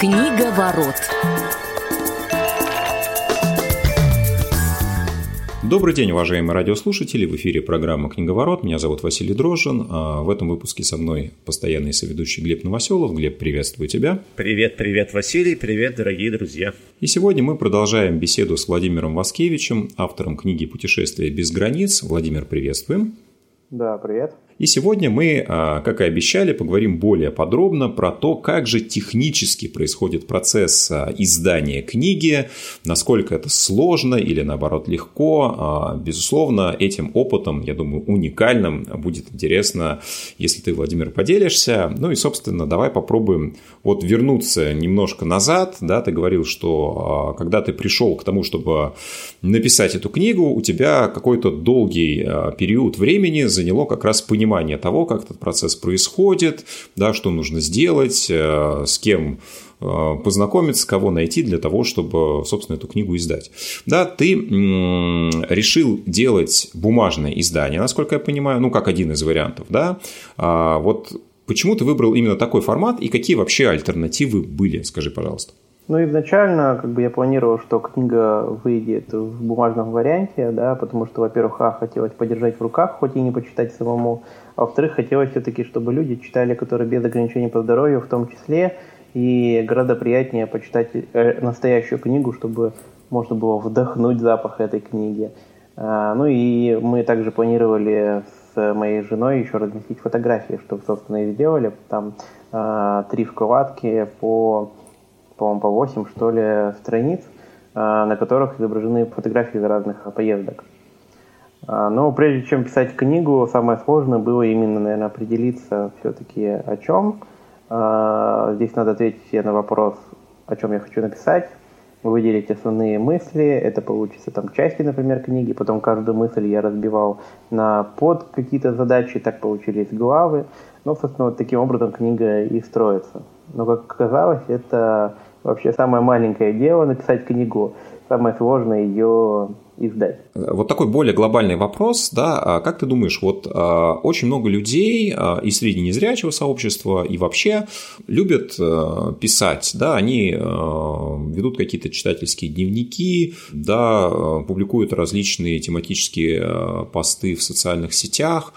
Книга ворот. Добрый день, уважаемые радиослушатели. В эфире программа «Книговорот». Меня зовут Василий Дрожжин. А в этом выпуске со мной постоянный соведущий Глеб Новоселов. Глеб, приветствую тебя. Привет, привет, Василий. Привет, дорогие друзья. И сегодня мы продолжаем беседу с Владимиром Васкевичем, автором книги «Путешествие без границ». Владимир, приветствуем. Да, привет. И сегодня мы, а, как и обещали, поговорим более подробно про то, как же технически происходит процесс а, издания книги, насколько это сложно или наоборот легко. А, безусловно, этим опытом, я думаю, уникальным будет интересно, если ты, Владимир, поделишься. Ну и, собственно, давай попробуем вот вернуться немножко назад. Да, ты говорил, что когда ты пришел к тому, чтобы написать эту книгу, у тебя какой-то долгий период времени заняло как раз понимание понимание того, как этот процесс происходит, да, что нужно сделать, э, с кем э, познакомиться, кого найти для того, чтобы, собственно, эту книгу издать. Да, ты решил делать бумажное издание, насколько я понимаю, ну, как один из вариантов, да. А вот почему ты выбрал именно такой формат и какие вообще альтернативы были, скажи, пожалуйста. Ну, изначально, как бы я планировал, что книга выйдет в бумажном варианте, да, потому что, во-первых, а, хотелось подержать в руках, хоть и не почитать самому, а во-вторых, хотелось все-таки, чтобы люди читали, которые без ограничений по здоровью в том числе, и гораздо приятнее почитать э, настоящую книгу, чтобы можно было вдохнуть запах этой книги. А, ну и мы также планировали с моей женой еще разместить фотографии, что, собственно, и сделали. Там а, три вкладки по по-моему, по 8, что ли, страниц, а, на которых изображены фотографии из разных поездок. А, но прежде чем писать книгу, самое сложное было именно, наверное, определиться все-таки о чем. А, здесь надо ответить на вопрос, о чем я хочу написать, выделить основные мысли, это получится там части, например, книги, потом каждую мысль я разбивал на под какие-то задачи, так получились главы. Ну, собственно, вот таким образом книга и строится. Но, как оказалось, это вообще самое маленькое дело написать книгу, самое сложное ее издать. Вот такой более глобальный вопрос, да, а как ты думаешь, вот а, очень много людей а, и среди незрячего сообщества, и вообще любят писать, да, они ведут какие-то читательские дневники, да, публикуют различные тематические посты в социальных сетях,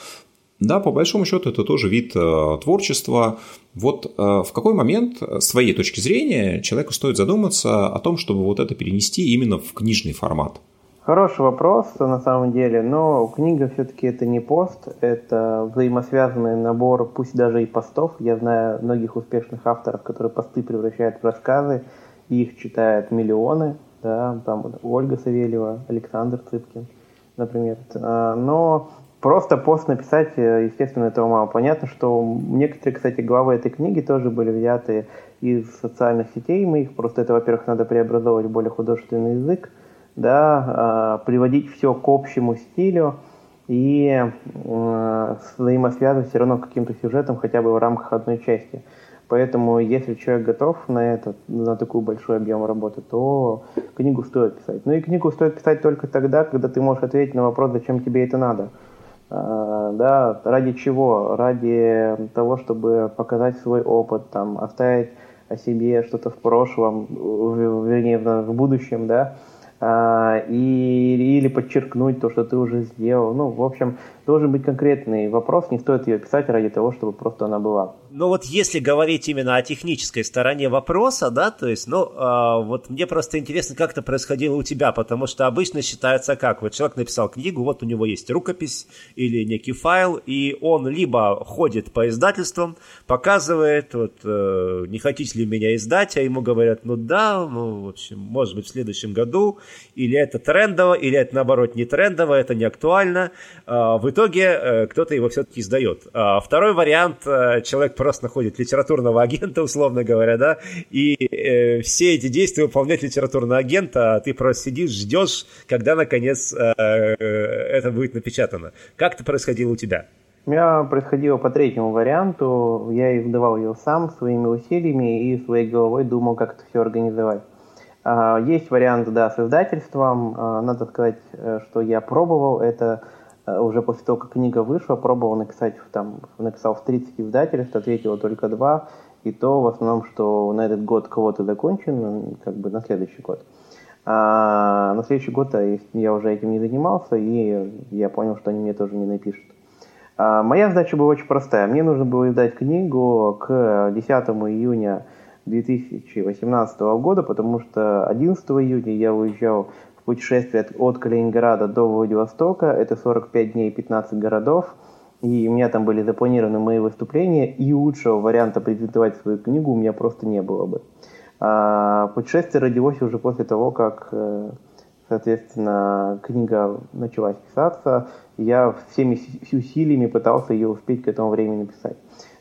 да, по большому счету это тоже вид творчества, вот э, в какой момент, э, с твоей точки зрения, человеку стоит задуматься о том, чтобы вот это перенести именно в книжный формат? Хороший вопрос, на самом деле, но книга все-таки это не пост, это взаимосвязанный набор, пусть даже и постов. Я знаю многих успешных авторов, которые посты превращают в рассказы, и их читают миллионы, да, там Ольга Савельева, Александр Цыпкин, например. А, но Просто пост написать, э, естественно, этого мало. Понятно, что некоторые, кстати, главы этой книги тоже были взяты из социальных сетей моих. Просто это, во-первых, надо преобразовывать более художественный язык, да, а, приводить все к общему стилю и э, взаимосвязывать все равно каким-то сюжетом хотя бы в рамках одной части. Поэтому, если человек готов на это, на такой большой объем работы, то книгу стоит писать. Ну и книгу стоит писать только тогда, когда ты можешь ответить на вопрос, зачем тебе это надо. А, да, ради чего? Ради того, чтобы показать свой опыт, там, оставить о себе что-то в прошлом, вернее, в будущем, да, а, и, или подчеркнуть то, что ты уже сделал. Ну, в общем, должен быть конкретный вопрос, не стоит ее писать ради того, чтобы просто она была. Ну вот если говорить именно о технической стороне вопроса, да, то есть, ну, э, вот мне просто интересно, как это происходило у тебя, потому что обычно считается как, вот человек написал книгу, вот у него есть рукопись или некий файл, и он либо ходит по издательствам, показывает, вот, э, не хотите ли меня издать, а ему говорят, ну да, ну, в общем, может быть, в следующем году, или это трендово, или это, наоборот, не трендово, это не актуально, э, в итоге э, кто-то его все-таки издает. А второй вариант, э, человек просто находит литературного агента, условно говоря, да, и э, все эти действия выполняет литературный агент, а ты просто сидишь, ждешь, когда, наконец, это будет напечатано. Как это происходило у тебя? У меня происходило по третьему варианту. Я издавал ее сам своими усилиями и своей головой думал, как это все организовать. А, есть вариант, да, с издательством. А, надо сказать, что я пробовал это уже после того, как книга вышла, пробовал написать, там, написал в 30 издательств, ответило только два, и то в основном, что на этот год кого-то закончен, как бы на следующий год. А на следующий год я уже этим не занимался, и я понял, что они мне тоже не напишут. А моя задача была очень простая. Мне нужно было издать книгу к 10 июня 2018 года, потому что 11 июня я уезжал путешествие от Калининграда до Владивостока. Это 45 дней и 15 городов. И у меня там были запланированы мои выступления, и лучшего варианта презентовать свою книгу у меня просто не было бы. А путешествие родилось уже после того, как, э, соответственно, книга началась писаться. Я всеми усилиями пытался ее успеть к этому времени написать.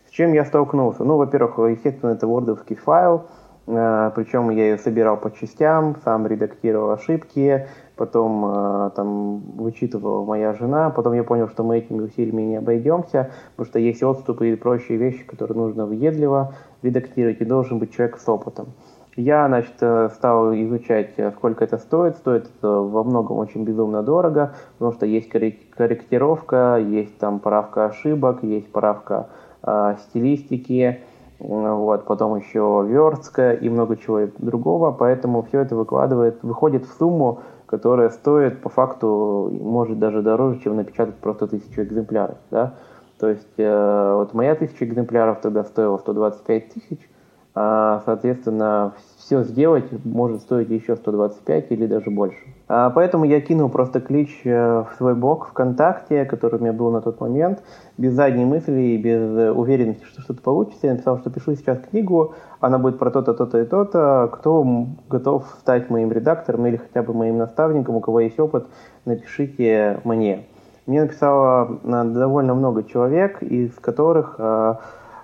С чем я столкнулся? Ну, во-первых, естественно, это вордовский файл, причем я ее собирал по частям, сам редактировал ошибки, потом э, там вычитывала моя жена, потом я понял, что мы этими усилиями не обойдемся, потому что есть отступы и прочие вещи, которые нужно въедливо редактировать, и должен быть человек с опытом. Я, значит, э, стал изучать, э, сколько это стоит. Стоит это во многом очень безумно дорого, потому что есть корректировка, есть там правка ошибок, есть правка э, стилистики, вот, потом еще верстка и много чего другого, поэтому все это выкладывает, выходит в сумму, которая стоит по факту, может даже дороже, чем напечатать просто тысячу экземпляров, да, то есть э, вот моя тысяча экземпляров тогда стоила 125 тысяч, соответственно, все сделать может стоить еще 125 или даже больше. А, поэтому я кинул просто клич э, в свой блог ВКонтакте, который у меня был на тот момент, без задней мысли и без уверенности, что что-то получится. Я написал, что пишу сейчас книгу, она будет про то-то, то-то и то-то. Кто готов стать моим редактором или хотя бы моим наставником, у кого есть опыт, напишите мне. Мне написало э, довольно много человек, из которых э,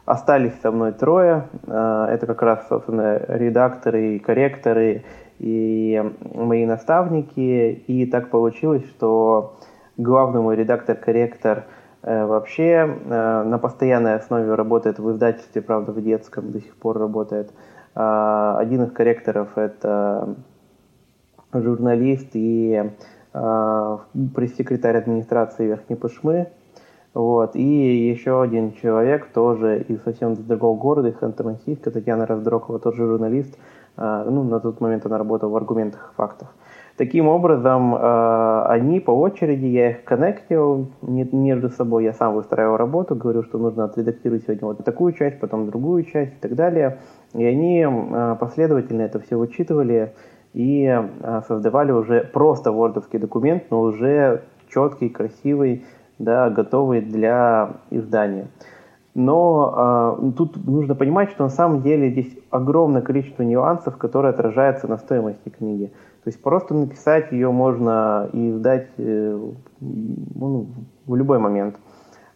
Остались со мной трое. Э, это как раз, собственно, редакторы и корректоры и мои наставники. И так получилось, что главный мой редактор-корректор э, вообще э, на постоянной основе работает в издательстве, правда, в детском до сих пор работает. Один из корректоров – это журналист и пресс-секретарь администрации Верхней Пышмы – вот. И еще один человек, тоже из совсем другого города, из Ханты-Мансийска, Татьяна Раздрокова, тоже журналист. А, ну, на тот момент она работала в «Аргументах и фактах». Таким образом, а, они по очереди, я их коннектил между собой, я сам выстраивал работу, говорю, что нужно отредактировать сегодня вот такую часть, потом другую часть и так далее. И они а, последовательно это все вычитывали и создавали уже просто вордовский документ, но уже четкий, красивый, да, готовые для издания. Но э, тут нужно понимать, что на самом деле здесь огромное количество нюансов, которые отражаются на стоимости книги. То есть просто написать ее можно и издать э, ну, в любой момент.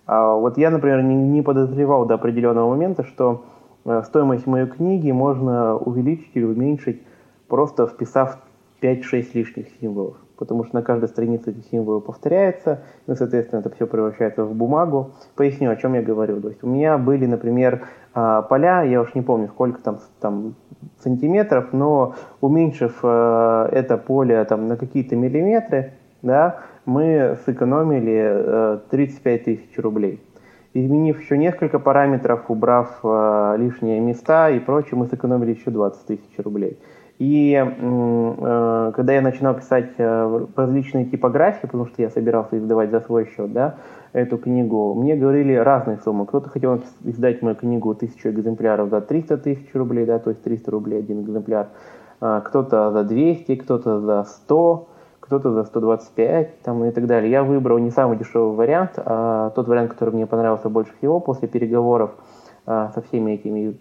А вот я, например, не, не подозревал до определенного момента, что э, стоимость моей книги можно увеличить или уменьшить, просто вписав 5-6 лишних символов потому что на каждой странице эти символы повторяются, и, соответственно, это все превращается в бумагу. Поясню, о чем я говорю. То есть у меня были, например, а, поля, я уж не помню, сколько там, там сантиметров, но уменьшив э, это поле там, на какие-то миллиметры, да, мы сэкономили 35 э, тысяч рублей. Изменив еще несколько параметров, убрав э, лишние места и прочее, мы сэкономили еще 20 тысяч рублей. И э, когда я начинал писать э, различные типографии, потому что я собирался издавать за свой счет, да, эту книгу, мне говорили разные суммы. Кто-то хотел издать мою книгу тысячу экземпляров за 300 тысяч рублей, да, то есть 300 рублей один экземпляр. А, кто-то за 200, кто-то за 100, кто-то за 125 там, и так далее. Я выбрал не самый дешевый вариант, а тот вариант, который мне понравился больше всего после переговоров а, со всеми этими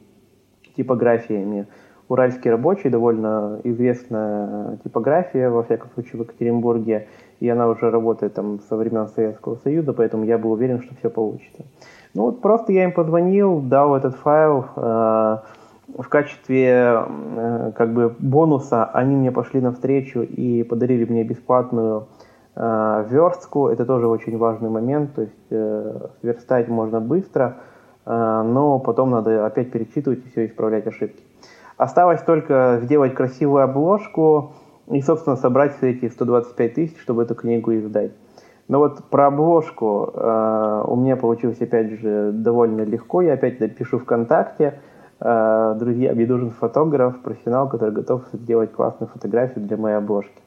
типографиями. Уральский рабочий, довольно известная типография, во всяком случае, в Екатеринбурге, и она уже работает там со времен Советского Союза, поэтому я был уверен, что все получится. Ну вот просто я им позвонил, дал этот файл, э, в качестве э, как бы бонуса они мне пошли навстречу и подарили мне бесплатную э, верстку. Это тоже очень важный момент, то есть э, верстать можно быстро, э, но потом надо опять перечитывать и все исправлять ошибки. Осталось только сделать красивую обложку и, собственно, собрать все эти 125 тысяч, чтобы эту книгу издать. Но вот про обложку э, у меня получилось, опять же, довольно легко. Я опять напишу ВКонтакте. Э, друзья, мне нужен фотограф, профессионал, который готов сделать классную фотографию для моей обложки.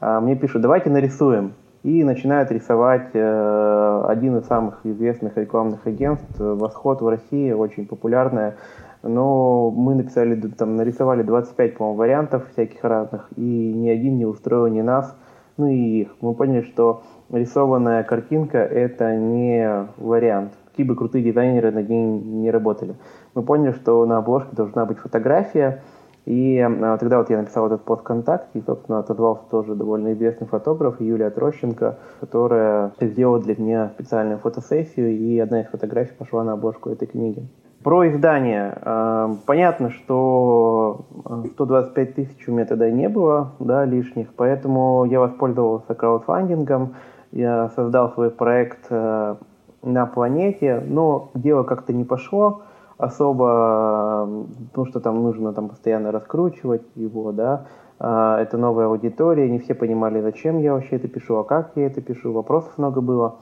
Э, мне пишут, давайте нарисуем. И начинают рисовать э, один из самых известных рекламных агентств «Восход» в России, очень популярная. Но мы написали, там, нарисовали 25, по-моему, вариантов всяких разных, и ни один не устроил ни нас, ну и их. Мы поняли, что рисованная картинка – это не вариант. Какие бы крутые дизайнеры над ней не работали. Мы поняли, что на обложке должна быть фотография, и а, тогда вот я написал этот пост ВКонтакте, и, собственно, отозвался тоже довольно известный фотограф Юлия Трощенко, которая сделала для меня специальную фотосессию, и одна из фотографий пошла на обложку этой книги. Про издание. А, понятно, что 125 тысяч у меня тогда не было да, лишних, поэтому я воспользовался краудфандингом, я создал свой проект э, на планете, но дело как-то не пошло особо, потому что там нужно там постоянно раскручивать его, да, это новая аудитория, не все понимали, зачем я вообще это пишу, а как я это пишу, вопросов много было.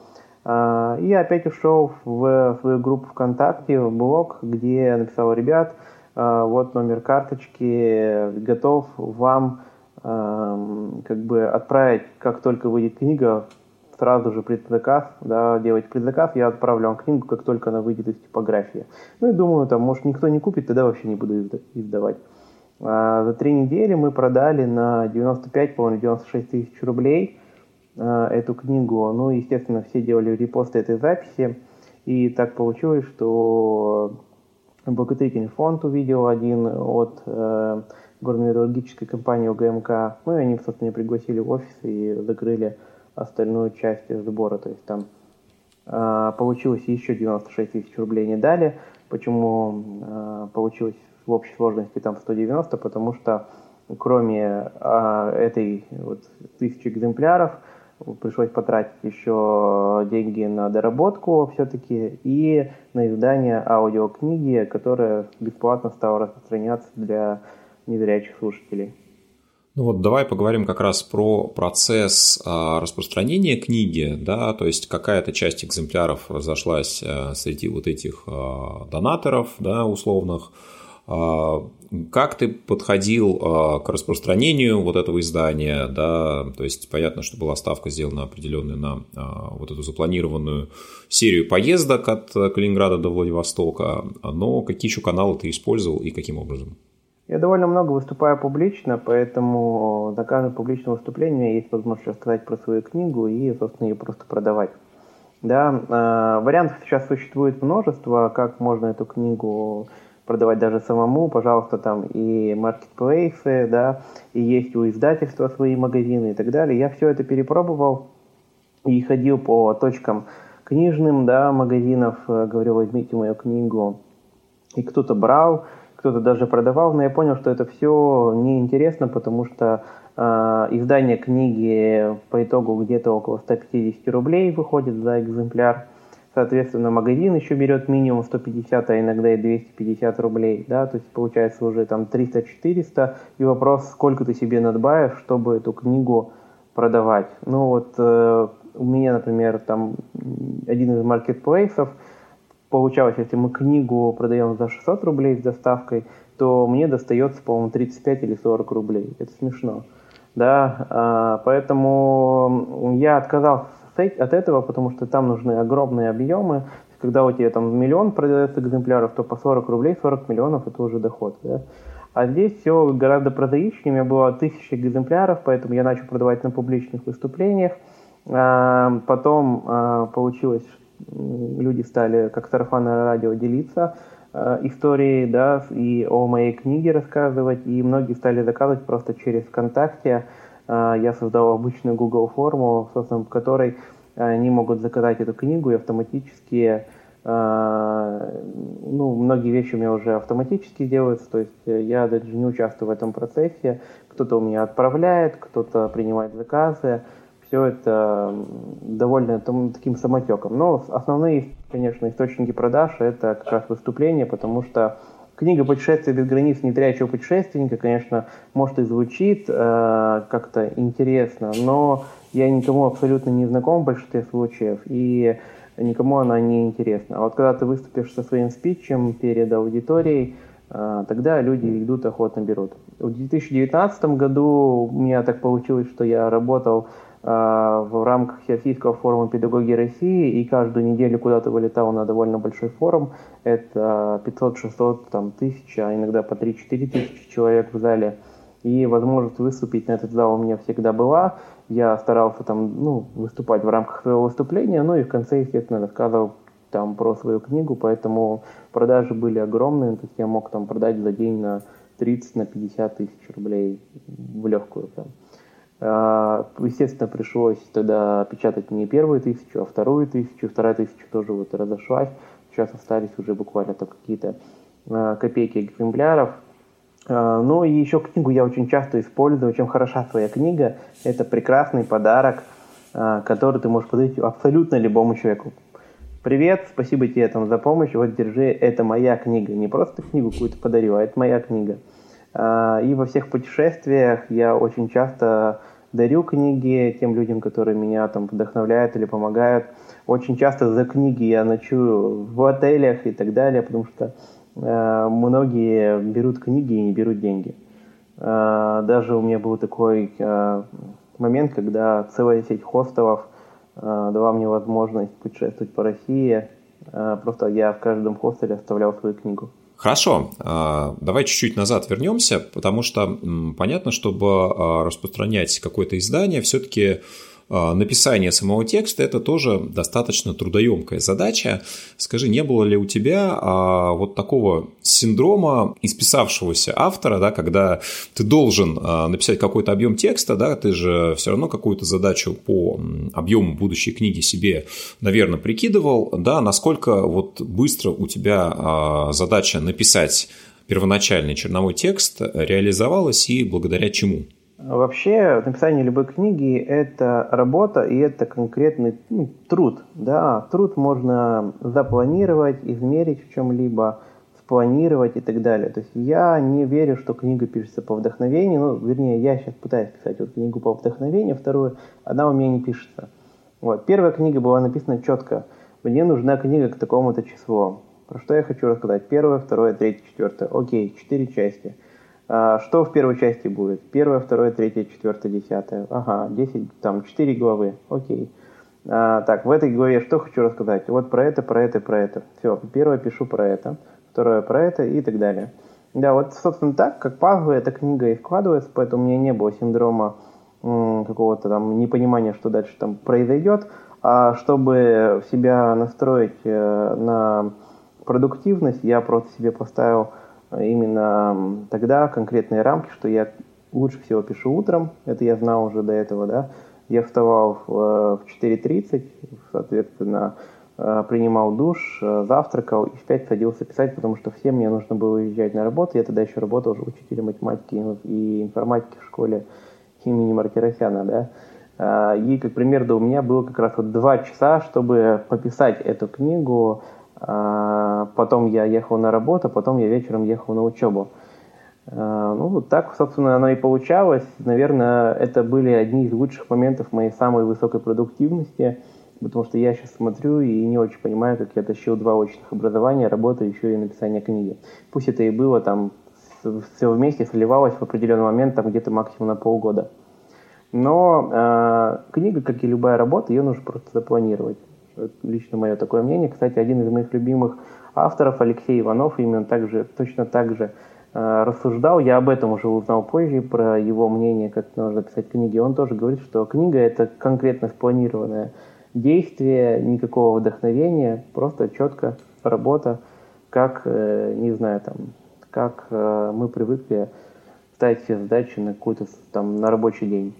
А, и опять ушел в свою группу ВКонтакте, в блог, где написал, ребят, а, вот номер карточки, готов вам как бы отправить, как только выйдет книга, сразу же предзаказ, да, делать предзаказ, я отправлю вам книгу, как только она выйдет из типографии. Ну и думаю, там, может, никто не купит, тогда вообще не буду издавать. А за три недели мы продали на 95, по-моему, 96 тысяч рублей эту книгу. Ну, естественно, все делали репосты этой записи. И так получилось, что благотворительный фонд увидел один от э, горно-металлургической компании ОГМК. Ну и они, собственно, пригласили в офис и закрыли остальную часть сбора. То есть там э, получилось еще 96 тысяч рублей не дали. Почему э, получилось в общей сложности там 190? Потому что кроме э, этой вот тысячи экземпляров пришлось потратить еще деньги на доработку все-таки и на издание аудиокниги, которая бесплатно стала распространяться для незрячих слушателей. Ну вот давай поговорим как раз про процесс а, распространения книги, да, то есть какая-то часть экземпляров разошлась а, среди вот этих а, донаторов, да, условных. Как ты подходил к распространению вот этого издания, да, то есть понятно, что была ставка сделана определенная на вот эту запланированную серию поездок от Калининграда до Владивостока, но какие еще каналы ты использовал и каким образом? Я довольно много выступаю публично, поэтому публичном выступлении у меня есть возможность рассказать про свою книгу и, собственно, ее просто продавать. Да, вариантов сейчас существует множество, как можно эту книгу продавать даже самому, пожалуйста, там и маркетплейсы, да, и есть у издательства свои магазины и так далее. Я все это перепробовал и ходил по точкам книжным, да, магазинов, э, говорил, возьмите мою книгу. И кто-то брал, кто-то даже продавал, но я понял, что это все неинтересно, потому что э, издание книги по итогу где-то около 150 рублей выходит за экземпляр. Соответственно, магазин еще берет минимум 150, а иногда и 250 рублей, да, то есть получается уже там 300-400, и вопрос, сколько ты себе надбавишь, чтобы эту книгу продавать. Ну вот э, у меня, например, там один из маркетплейсов, получалось, если мы книгу продаем за 600 рублей с доставкой, то мне достается, по-моему, 35 или 40 рублей. Это смешно. Да, а, поэтому я отказался от этого, потому что там нужны огромные объемы. Когда у тебя там миллион продается экземпляров, то по 40 рублей 40 миллионов это уже доход. Да? А здесь все гораздо прозаичнее. У меня было тысячи экземпляров, поэтому я начал продавать на публичных выступлениях. А, потом а, получилось, люди стали, как сарафанное радио, делиться э, историей, да, и о моей книге рассказывать, и многие стали заказывать просто через ВКонтакте. Э, я создал обычную Google форму, собственно, в которой они могут заказать эту книгу и автоматически э, ну, многие вещи у меня уже автоматически делаются, то есть я даже не участвую в этом процессе. Кто-то у меня отправляет, кто-то принимает заказы все это довольно там, таким самотеком. Но основные, конечно, источники продаж это как раз выступления, потому что книга «Путешествие без границ нетрячего путешественника», конечно, может и звучит э, как-то интересно, но я никому абсолютно не знаком в большинстве случаев, и никому она не интересна. А вот когда ты выступишь со своим спичем перед аудиторией, а, тогда люди идут охотно берут. В 2019 году у меня так получилось, что я работал в рамках Всероссийского форума педагогии России, и каждую неделю куда-то вылетал на довольно большой форум. Это 500-600 там, тысяч, а иногда по 3-4 тысячи человек в зале. И возможность выступить на этот зал у меня всегда была. Я старался там, ну, выступать в рамках своего выступления, ну и в конце, естественно, рассказывал там про свою книгу, поэтому продажи были огромные, то есть я мог там продать за день на 30 на 50 тысяч рублей в легкую. Прям. А, естественно, пришлось тогда печатать не первую тысячу, а вторую тысячу. Вторая тысяча тоже вот разошлась. Сейчас остались уже буквально там какие-то а, копейки экземпляров. А, ну и еще книгу я очень часто использую. Чем хороша твоя книга, это прекрасный подарок, который ты можешь подарить абсолютно любому человеку. Привет, спасибо тебе там за помощь. Вот держи, это моя книга. Не просто книгу какую-то подарю, а это моя книга. А, и во всех путешествиях я очень часто дарю книги тем людям, которые меня там вдохновляют или помогают. Очень часто за книги я ночую в отелях и так далее, потому что э, многие берут книги и не берут деньги. Э, даже у меня был такой э, момент, когда целая сеть хостелов э, дала мне возможность путешествовать по России. Э, просто я в каждом хостеле оставлял свою книгу. Хорошо, а, давай чуть-чуть назад вернемся, потому что понятно, чтобы а, распространять какое-то издание, все-таки написание самого текста – это тоже достаточно трудоемкая задача. Скажи, не было ли у тебя а, вот такого синдрома исписавшегося автора, да, когда ты должен а, написать какой-то объем текста, да, ты же все равно какую-то задачу по объему будущей книги себе, наверное, прикидывал, да, насколько вот быстро у тебя задача написать первоначальный черновой текст реализовалась и благодаря чему? Вообще, написание любой книги – это работа и это конкретный ну, труд. Да? Труд можно запланировать, измерить в чем-либо, спланировать и так далее. То есть я не верю, что книга пишется по вдохновению. Ну, вернее, я сейчас пытаюсь писать вот книгу по вдохновению, вторую, она у меня не пишется. Вот. Первая книга была написана четко. Мне нужна книга к такому-то числу. Про что я хочу рассказать? Первое, второе, третье, четвертое. Окей, четыре части – что в первой части будет? Первое, второе, третье, четвертое, десятое. Ага, десять, там, четыре главы. Окей. А, так, в этой главе что хочу рассказать? Вот про это, про это, про это. Все, первое пишу про это, второе про это и так далее. Да, вот, собственно, так, как пазлы, эта книга и складывается, поэтому у меня не было синдрома какого-то там непонимания, что дальше там произойдет. А чтобы себя настроить э, на продуктивность, я просто себе поставил именно тогда конкретные рамки, что я лучше всего пишу утром, это я знал уже до этого, да, я вставал в 4.30, соответственно, э, принимал душ, э, завтракал и в 5 садился писать, потому что всем мне нужно было уезжать на работу. Я тогда еще работал уже учителем математики и информатики в школе имени Мартиросяна, да. Э, и, как пример, да, у меня было как раз вот два часа, чтобы пописать эту книгу, потом я ехал на работу, потом я вечером ехал на учебу. А, ну, вот так, собственно, оно и получалось. Наверное, это были одни из лучших моментов моей самой высокой продуктивности, потому что я сейчас смотрю и не очень понимаю, как я тащил два очных образования, работаю еще и написание книги. Пусть это и было там все вместе сливалось в определенный момент, там где-то максимум на полгода. Но э, книга, как и любая работа, ее нужно просто запланировать лично мое такое мнение. Кстати, один из моих любимых авторов, Алексей Иванов, именно так же, точно так же э, рассуждал. Я об этом уже узнал позже, про его мнение, как нужно писать книги. Он тоже говорит, что книга – это конкретно спланированное действие, никакого вдохновения, просто четко работа, как, э, не знаю, там, как э, мы привыкли ставить себе задачи на какой-то там на рабочий день.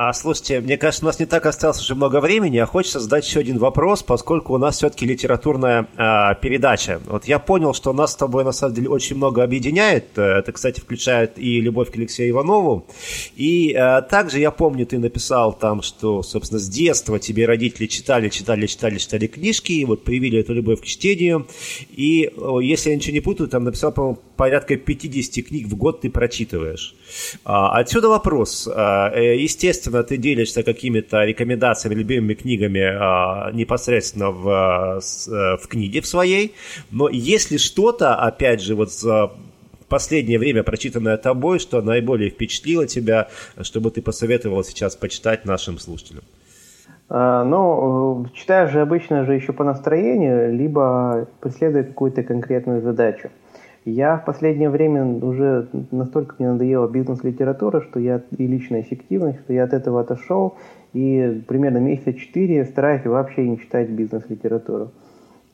А слушайте, мне кажется, у нас не так осталось уже много времени, а хочется задать еще один вопрос, поскольку у нас все-таки литературная а, передача. Вот я понял, что нас с тобой на самом деле очень много объединяет. Это, кстати, включает и любовь к Алексею Иванову. И а, также я помню, ты написал там, что, собственно, с детства тебе родители читали, читали, читали, читали книжки, и вот привили эту любовь к чтению. И, если я ничего не путаю, там написал, по-моему, порядка 50 книг в год ты прочитываешь. А, отсюда вопрос. А, э, естественно, ты делишься какими-то рекомендациями, любимыми книгами а, непосредственно в, в книге в своей. Но если что-то, опять же, вот за последнее время прочитанное тобой, что наиболее впечатлило тебя, чтобы ты посоветовал сейчас почитать нашим слушателям? Ну, читаешь же обычно же еще по настроению, либо преследуя какую-то конкретную задачу. Я в последнее время уже настолько мне надоела бизнес-литература, что я и личная эффективность, что я от этого отошел, и примерно месяца четыре стараюсь вообще не читать бизнес-литературу.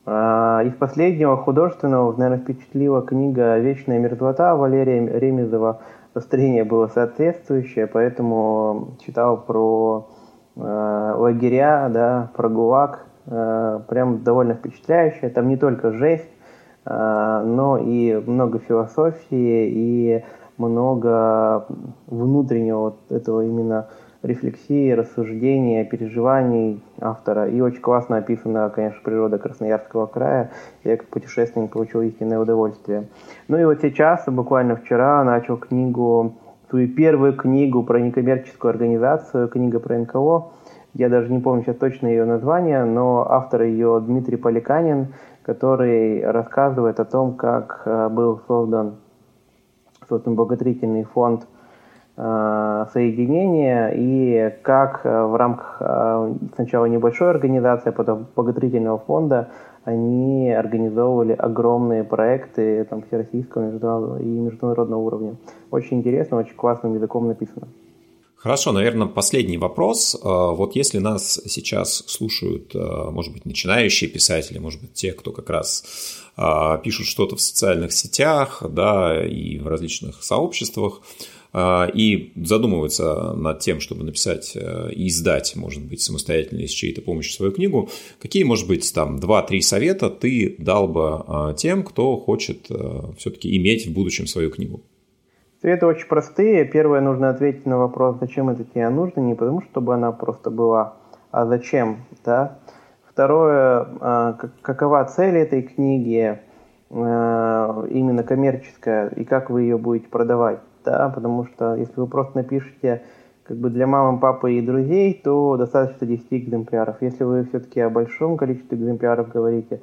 А, из последнего художественного, наверное, впечатлила книга «Вечная мерзлота» Валерия Ремезова. Настроение было соответствующее, поэтому читал про э, лагеря, да, про ГУЛАГ. Э, прям довольно впечатляющее. Там не только жесть, но и много философии и много внутреннего вот этого именно рефлексии, рассуждения, переживаний автора. И очень классно описана, конечно, природа Красноярского края. Я как путешественник получил истинное удовольствие. Ну и вот сейчас, буквально вчера, начал книгу, свою первую книгу про некоммерческую организацию, книга про НКО. Я даже не помню сейчас точно ее название, но автор ее Дмитрий Поликанин – который рассказывает о том, как э, был создан, создан благотворительный фонд э, соединения и как э, в рамках сначала небольшой организации, а потом благотворительного фонда они организовывали огромные проекты там, всероссийского и международного уровня. Очень интересно, очень классным языком написано. Хорошо, наверное, последний вопрос. А, вот если нас сейчас слушают, а, может быть, начинающие писатели, может быть, те, кто как раз а, пишут что-то в социальных сетях, да, и в различных сообществах, и задумываются над тем, чтобы написать и издать, может быть, самостоятельно с чьей-то помощью свою книгу, какие, может быть, там 2-3 совета ты дал бы тем, кто хочет все-таки иметь в будущем свою книгу? Ответы очень простые. Первое, нужно ответить на вопрос, зачем это тебе нужно, не потому, чтобы она просто была, а зачем, да. Второе, а, какова цель этой книги, а, именно коммерческая, и как вы ее будете продавать, да, потому что если вы просто напишете как бы для мамы, папы и друзей, то достаточно 10 экземпляров. Если вы все-таки о большом количестве экземпляров говорите,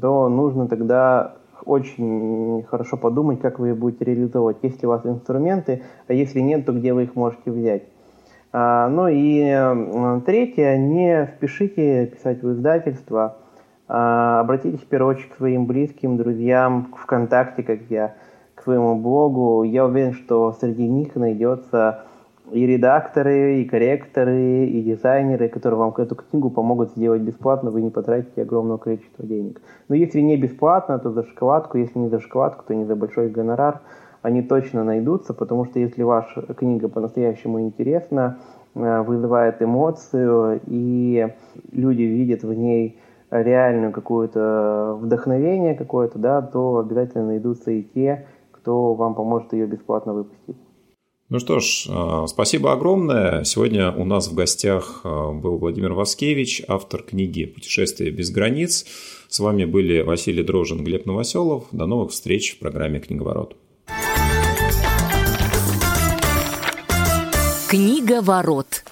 то нужно тогда очень хорошо подумать, как вы будете реализовывать. Есть ли у вас инструменты, а если нет, то где вы их можете взять. А, ну и третье, не спешите писать в издательство. А, обратитесь в первую очередь к своим близким, друзьям, к ВКонтакте, как я, к своему блогу. Я уверен, что среди них найдется и редакторы, и корректоры, и дизайнеры, которые вам эту книгу помогут сделать бесплатно, вы не потратите огромного количества денег. Но если не бесплатно, то за шоколадку, если не за шоколадку, то не за большой гонорар, они точно найдутся, потому что если ваша книга по-настоящему интересна, э, вызывает эмоцию, и люди видят в ней реальную какое-то вдохновение какое-то, да, то обязательно найдутся и те, кто вам поможет ее бесплатно выпустить. Ну что ж, э, спасибо огромное. Сегодня у нас в гостях э, был Владимир Васкевич, автор книги «Путешествие без границ». С вами были Василий Дрожин, Глеб Новоселов. До новых встреч в программе «Книговорот». Книга ворот.